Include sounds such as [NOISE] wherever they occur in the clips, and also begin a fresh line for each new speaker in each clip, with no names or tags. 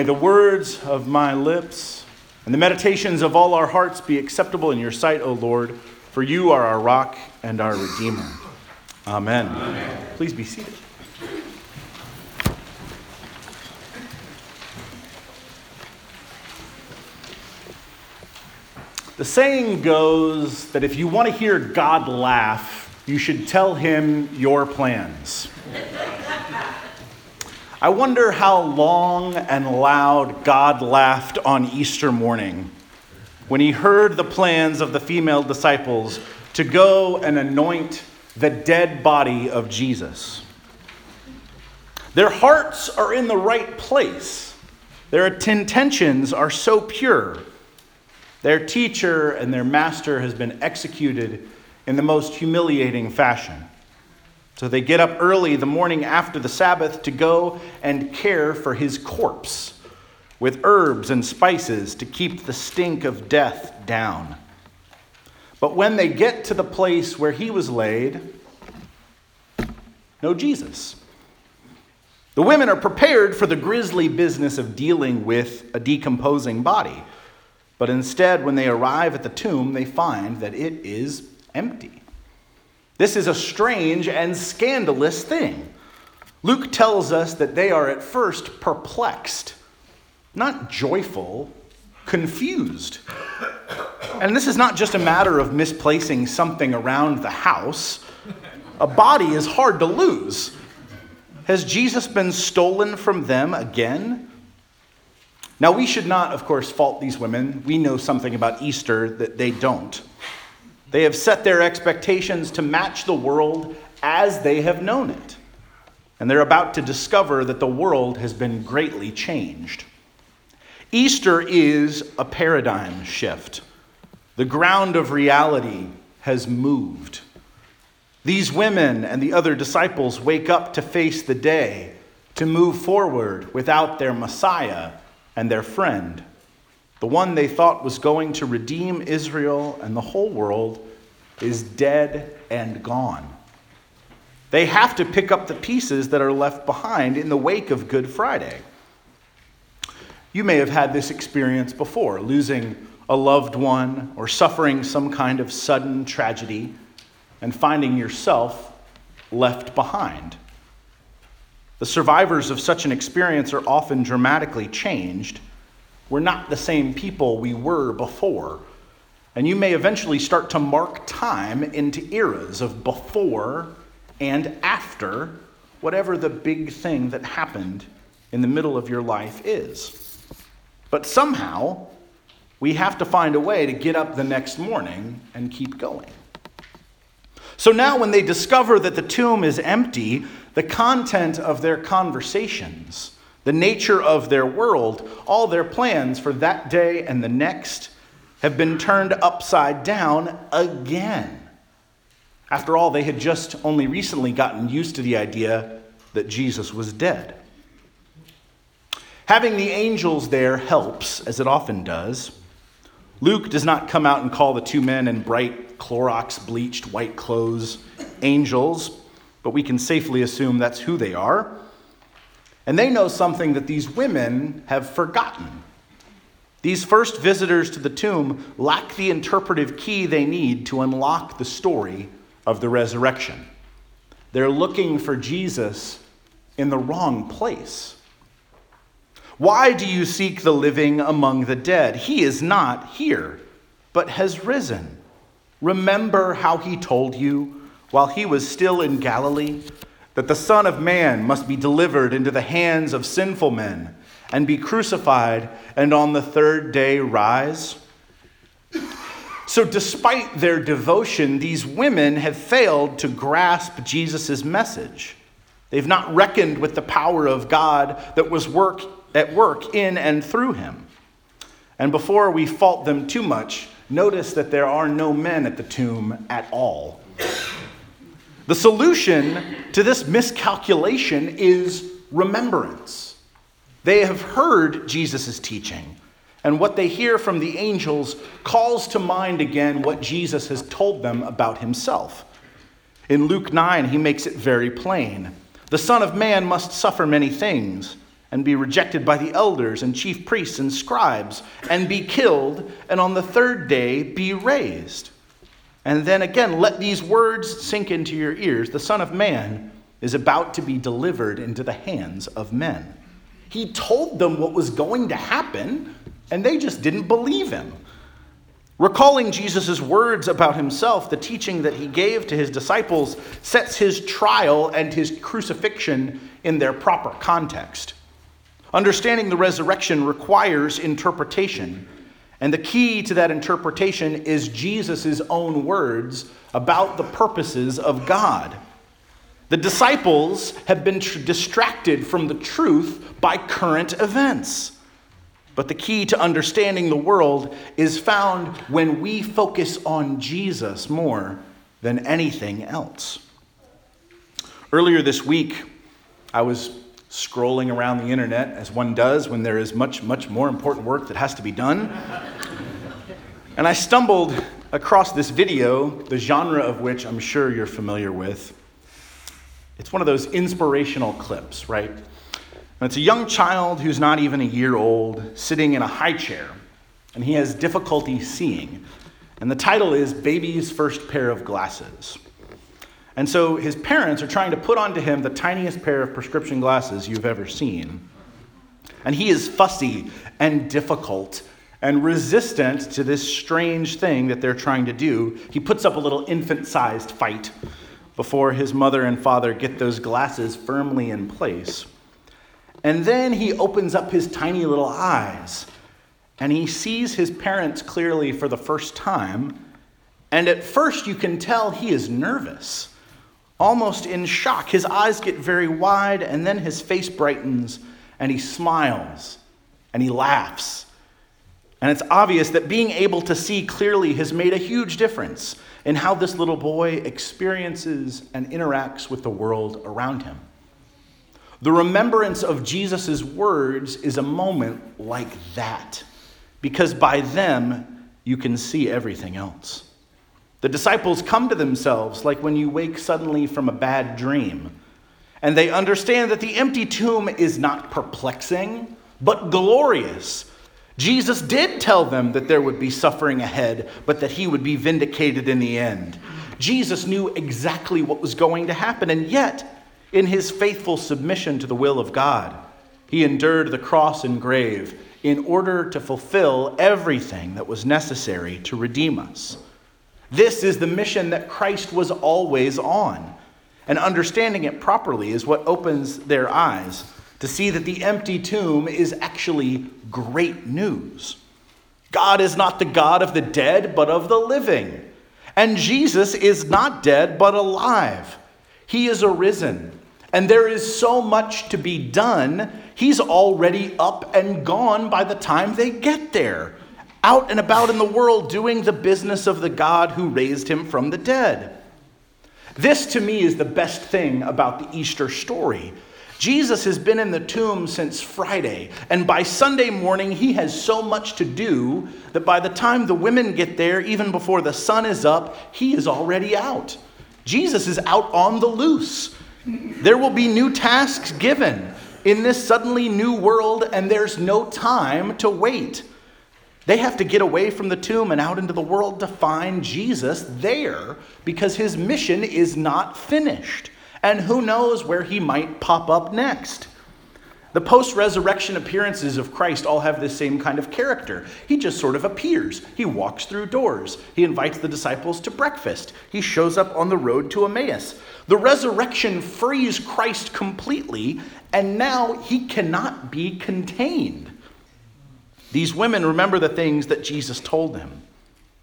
May the words of my lips and the meditations of all our hearts be acceptable in your sight, O Lord, for you are our rock and our Redeemer. Amen. Amen. Please be seated. The saying goes that if you want to hear God laugh, you should tell him your plans. I wonder how long and loud God laughed on Easter morning when he heard the plans of the female disciples to go and anoint the dead body of Jesus. Their hearts are in the right place, their intentions are so pure. Their teacher and their master has been executed in the most humiliating fashion. So they get up early the morning after the Sabbath to go and care for his corpse with herbs and spices to keep the stink of death down. But when they get to the place where he was laid, no Jesus. The women are prepared for the grisly business of dealing with a decomposing body. But instead, when they arrive at the tomb, they find that it is empty. This is a strange and scandalous thing. Luke tells us that they are at first perplexed, not joyful, confused. And this is not just a matter of misplacing something around the house. A body is hard to lose. Has Jesus been stolen from them again? Now, we should not, of course, fault these women. We know something about Easter that they don't. They have set their expectations to match the world as they have known it. And they're about to discover that the world has been greatly changed. Easter is a paradigm shift. The ground of reality has moved. These women and the other disciples wake up to face the day, to move forward without their Messiah and their friend, the one they thought was going to redeem Israel and the whole world, is dead and gone. They have to pick up the pieces that are left behind in the wake of Good Friday. You may have had this experience before, losing a loved one or suffering some kind of sudden tragedy and finding yourself left behind. The survivors of such an experience are often dramatically changed. We're not the same people we were before. And you may eventually start to mark time into eras of before and after whatever the big thing that happened in the middle of your life is. But somehow, we have to find a way to get up the next morning and keep going. So now, when they discover that the tomb is empty, the content of their conversations, the nature of their world, all their plans for that day and the next have been turned upside down again. After all, they had just only recently gotten used to the idea that Jesus was dead. Having the angels there helps, as it often does. Luke does not come out and call the two men in bright Clorox bleached white clothes angels, but we can safely assume that's who they are. And they know something that these women have forgotten. These first visitors to the tomb lack the interpretive key they need to unlock the story of the resurrection. They're looking for Jesus in the wrong place. Why do you seek the living among the dead? He is not here, but has risen. Remember how he told you while he was still in Galilee that the Son of Man must be delivered into the hands of sinful men and be crucified and on the third day rise? So, despite their devotion, these women have failed to grasp Jesus' message. They've not reckoned with the power of God that was work, at work in and through him. And before we fault them too much, notice that there are no men at the tomb at all. The solution to this miscalculation is remembrance. They have heard Jesus' teaching, and what they hear from the angels calls to mind again what Jesus has told them about himself. In Luke 9, he makes it very plain The Son of Man must suffer many things and be rejected by the elders and chief priests and scribes and be killed, and on the third day be raised. And then again, let these words sink into your ears. The Son of Man is about to be delivered into the hands of men. He told them what was going to happen, and they just didn't believe him. Recalling Jesus' words about himself, the teaching that he gave to his disciples sets his trial and his crucifixion in their proper context. Understanding the resurrection requires interpretation. And the key to that interpretation is Jesus' own words about the purposes of God. The disciples have been tr- distracted from the truth by current events. But the key to understanding the world is found when we focus on Jesus more than anything else. Earlier this week, I was scrolling around the internet as one does when there is much, much more important work that has to be done. and I stumbled across this video, the genre of which I'm sure you're familiar with. It's one of those inspirational clips, right? And it's a young child who's not even a year old sitting in a high chair, and he has difficulty seeing. And the title is Baby's First Pair of Glasses. And so his parents are trying to put onto him the tiniest pair of prescription glasses you've ever seen. And he is fussy and difficult and resistant to this strange thing that they're trying to do. He puts up a little infant sized fight before his mother and father get those glasses firmly in place. And then he opens up his tiny little eyes and he sees his parents clearly for the first time. And at first, you can tell he is nervous almost in shock. His eyes get very wide, and then his face brightens, and he smiles, and he laughs. And it's obvious that being able to see clearly has made a huge difference in how this little boy experiences and interacts with the world around him. The remembrance of Jesus' words is a moment like that, because by them you can see everything else. The disciples come to themselves like when you wake suddenly from a bad dream. And they understand that the empty tomb is not perplexing, but glorious. Jesus did tell them that there would be suffering ahead, but that he would be vindicated in the end. Jesus knew exactly what was going to happen, and yet, in his faithful submission to the will of God, he endured the cross and grave in order to fulfill everything that was necessary to redeem us. This is the mission that Christ was always on. And understanding it properly is what opens their eyes to see that the empty tomb is actually great news. God is not the God of the dead, but of the living. And Jesus is not dead, but alive. He is arisen. And there is so much to be done, he's already up and gone by the time they get there out and about in the world doing the business of the God who raised him from the dead. This, to me, is the best thing about the Easter story. Jesus has been in the tomb since Friday, and by Sunday morning, he has so much to do that by the time the women get there, even before the sun is up, he is already out. Jesus is out on the loose. There will be new tasks given in this suddenly new world, and there's no time to wait. They have to get away from the tomb and out into the world to find Jesus there because his mission is not finished. And who knows where he might pop up next. The post resurrection appearances of Christ all have this same kind of character. He just sort of appears. He walks through doors. He invites the disciples to breakfast. He shows up on the road to Emmaus. The resurrection frees Christ completely, and now he cannot be contained. These women remember the things that Jesus told them.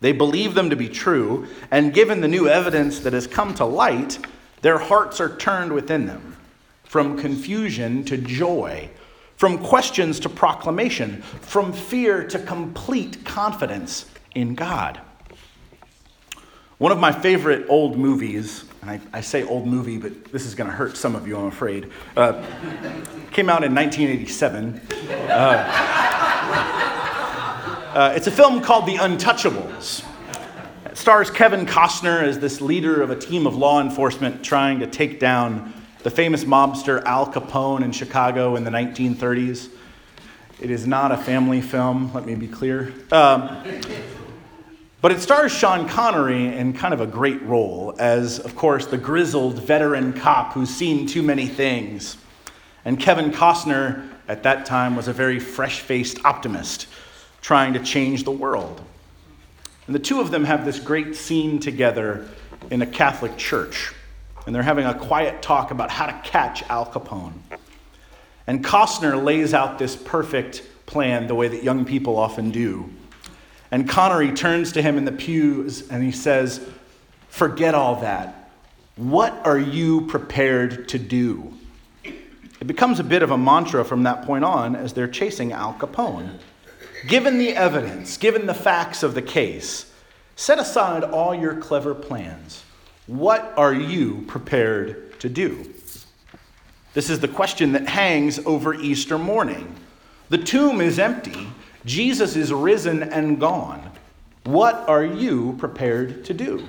They believe them to be true, and given the new evidence that has come to light, their hearts are turned within them from confusion to joy, from questions to proclamation, from fear to complete confidence in God. One of my favorite old movies, and I, I say old movie, but this is going to hurt some of you, I'm afraid, uh, came out in 1987. Uh, [LAUGHS] uh, it's a film called The Untouchables. It stars Kevin Costner as this leader of a team of law enforcement trying to take down the famous mobster Al Capone in Chicago in the 1930s. It is not a family film, let me be clear. Um, but it stars Sean Connery in kind of a great role as, of course, the grizzled veteran cop who's seen too many things. And Kevin Costner, at that time, was a very fresh faced optimist trying to change the world. And the two of them have this great scene together in a Catholic church. And they're having a quiet talk about how to catch Al Capone. And Costner lays out this perfect plan the way that young people often do. And Connery turns to him in the pews and he says, Forget all that. What are you prepared to do? It becomes a bit of a mantra from that point on as they're chasing Al Capone. Given the evidence, given the facts of the case, set aside all your clever plans. What are you prepared to do? This is the question that hangs over Easter morning. The tomb is empty, Jesus is risen and gone. What are you prepared to do?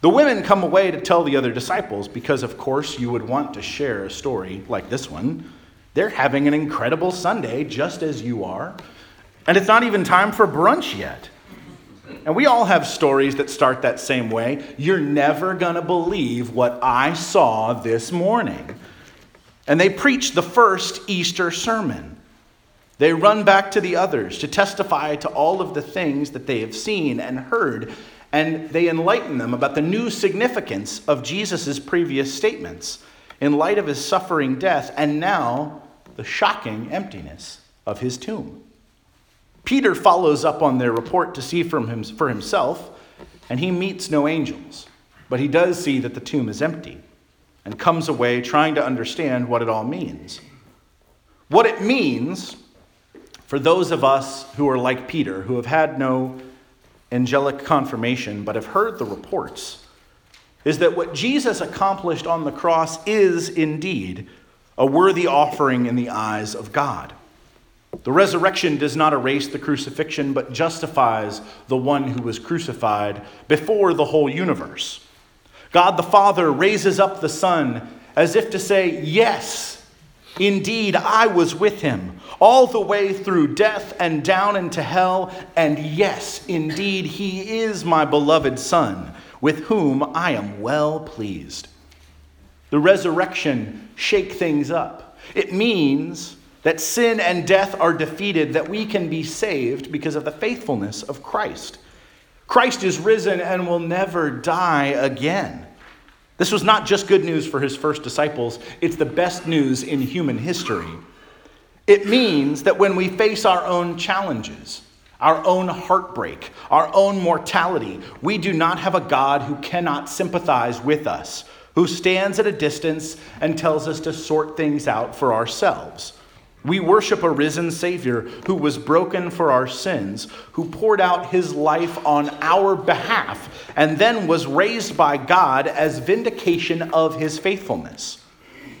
The women come away to tell the other disciples because, of course, you would want to share a story like this one. They're having an incredible Sunday, just as you are. And it's not even time for brunch yet. And we all have stories that start that same way. You're never going to believe what I saw this morning. And they preach the first Easter sermon. They run back to the others to testify to all of the things that they have seen and heard, and they enlighten them about the new significance of Jesus' previous statements in light of his suffering death and now the shocking emptiness of his tomb. Peter follows up on their report to see for himself, and he meets no angels, but he does see that the tomb is empty and comes away trying to understand what it all means. What it means for those of us who are like Peter, who have had no angelic confirmation but have heard the reports, is that what Jesus accomplished on the cross is indeed a worthy offering in the eyes of God. The resurrection does not erase the crucifixion, but justifies the one who was crucified before the whole universe. God the Father raises up the Son as if to say, Yes, Indeed, I was with him all the way through death and down into hell, and yes, indeed, he is my beloved Son, with whom I am well pleased. The resurrection shake things up. It means that sin and death are defeated, that we can be saved because of the faithfulness of Christ. Christ is risen and will never die again. This was not just good news for his first disciples, it's the best news in human history. It means that when we face our own challenges, our own heartbreak, our own mortality, we do not have a God who cannot sympathize with us, who stands at a distance and tells us to sort things out for ourselves. We worship a risen Savior who was broken for our sins, who poured out his life on our behalf, and then was raised by God as vindication of his faithfulness.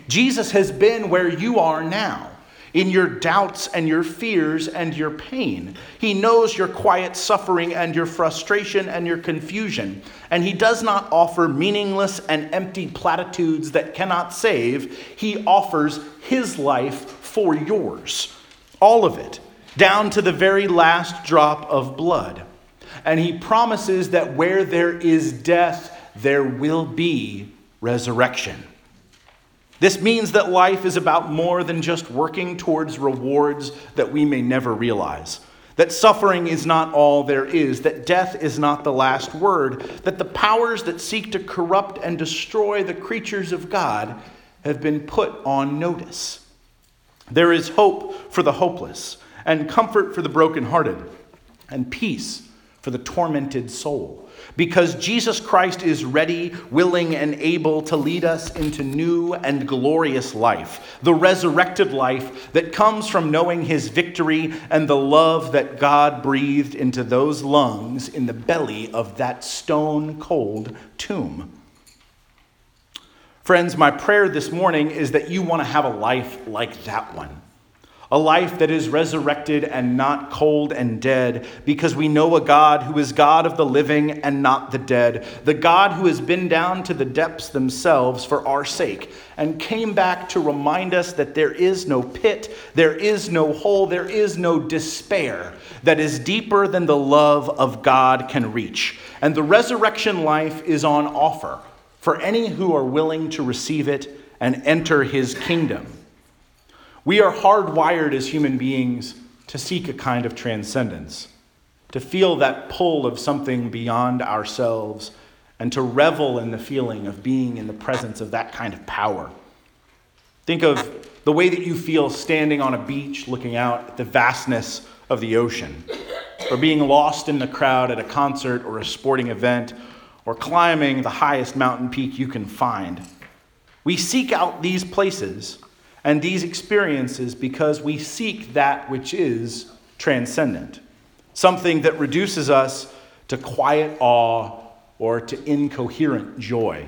Jesus has been where you are now, in your doubts and your fears and your pain. He knows your quiet suffering and your frustration and your confusion, and he does not offer meaningless and empty platitudes that cannot save. He offers his life for yours. All of it, down to the very last drop of blood. And he promises that where there is death, there will be resurrection. This means that life is about more than just working towards rewards that we may never realize. That suffering is not all there is, that death is not the last word, that the powers that seek to corrupt and destroy the creatures of God have been put on notice. There is hope for the hopeless, and comfort for the brokenhearted, and peace for the tormented soul. Because Jesus Christ is ready, willing, and able to lead us into new and glorious life, the resurrected life that comes from knowing his victory and the love that God breathed into those lungs in the belly of that stone cold tomb. Friends, my prayer this morning is that you want to have a life like that one. a life that is resurrected and not cold and dead, because we know a God who is God of the living and not the dead, the God who has been down to the depths themselves for our sake, and came back to remind us that there is no pit, there is no hole, there is no despair that is deeper than the love of God can reach. And the resurrection life is on offer for any who are willing to receive it and enter his kingdom. We are hardwired as human beings to seek a kind of transcendence, to feel that pull of something beyond ourselves, and to revel in the feeling of being in the presence of that kind of power. Think of the way that you feel standing on a beach looking out at the vastness of the ocean, or being lost in the crowd at a concert or a sporting event, or climbing the highest mountain peak you can find. We seek out these places and these experiences because we seek that which is transcendent, something that reduces us to quiet awe or to incoherent joy.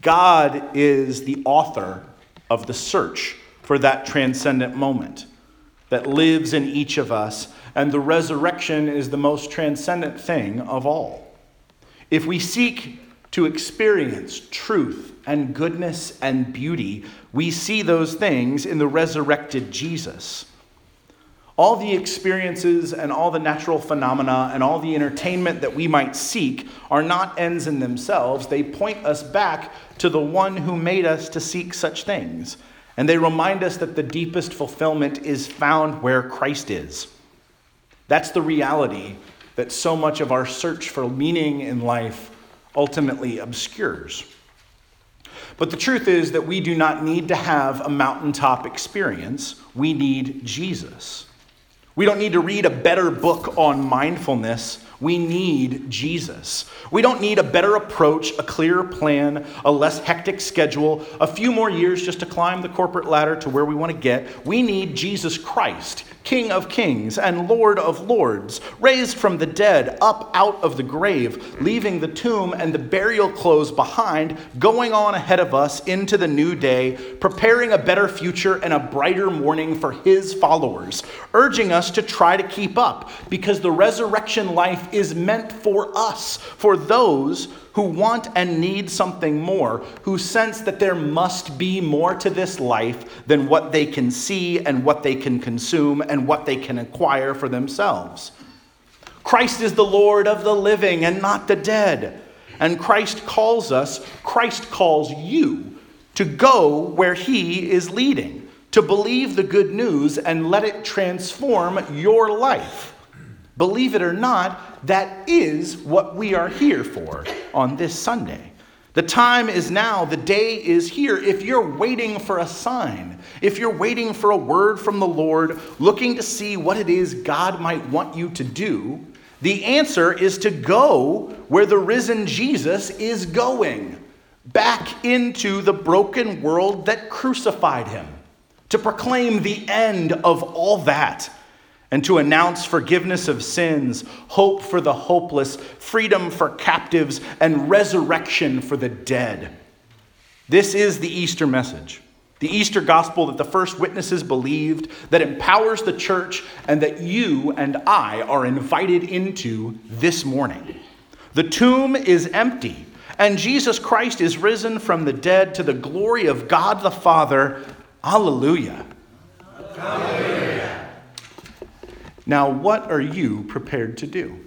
God is the author of the search for that transcendent moment that lives in each of us, and the resurrection is the most transcendent thing of all. If we seek to experience truth and goodness and beauty, we see those things in the resurrected Jesus. All the experiences and all the natural phenomena and all the entertainment that we might seek are not ends in themselves. They point us back to the one who made us to seek such things. And they remind us that the deepest fulfillment is found where Christ is. That's the reality that so much of our search for meaning in life ultimately obscures. But the truth is that we do not need to have a mountaintop experience, we need Jesus. We don't need to read a better book on mindfulness. We need Jesus. We don't need a better approach, a clearer plan, a less hectic schedule, a few more years just to climb the corporate ladder to where we want to get. We need Jesus Christ. King of kings and Lord of lords, raised from the dead, up out of the grave, leaving the tomb and the burial clothes behind, going on ahead of us into the new day, preparing a better future and a brighter morning for his followers, urging us to try to keep up, because the resurrection life is meant for us, for those who want and need something more, who sense that there must be more to this life than what they can see and what they can consume and what they can acquire for themselves. Christ is the Lord of the living and not the dead. And Christ calls us, Christ calls you to go where he is leading, to believe the good news and let it transform your life. Believe it or not, that is what we are here for on this Sunday. The time is now, the day is here. If you're waiting for a sign, if you're waiting for a word from the Lord, looking to see what it is God might want you to do, the answer is to go where the risen Jesus is going back into the broken world that crucified him, to proclaim the end of all that and to announce forgiveness of sins, hope for the hopeless, freedom for captives, and resurrection for the dead. This is the Easter message, the Easter gospel that the first witnesses believed, that empowers the church, and that you and I are invited into this morning. The tomb is empty, and Jesus Christ is risen from the dead to the glory of God the Father. Alleluia. Alleluia. Now, what are you prepared to do?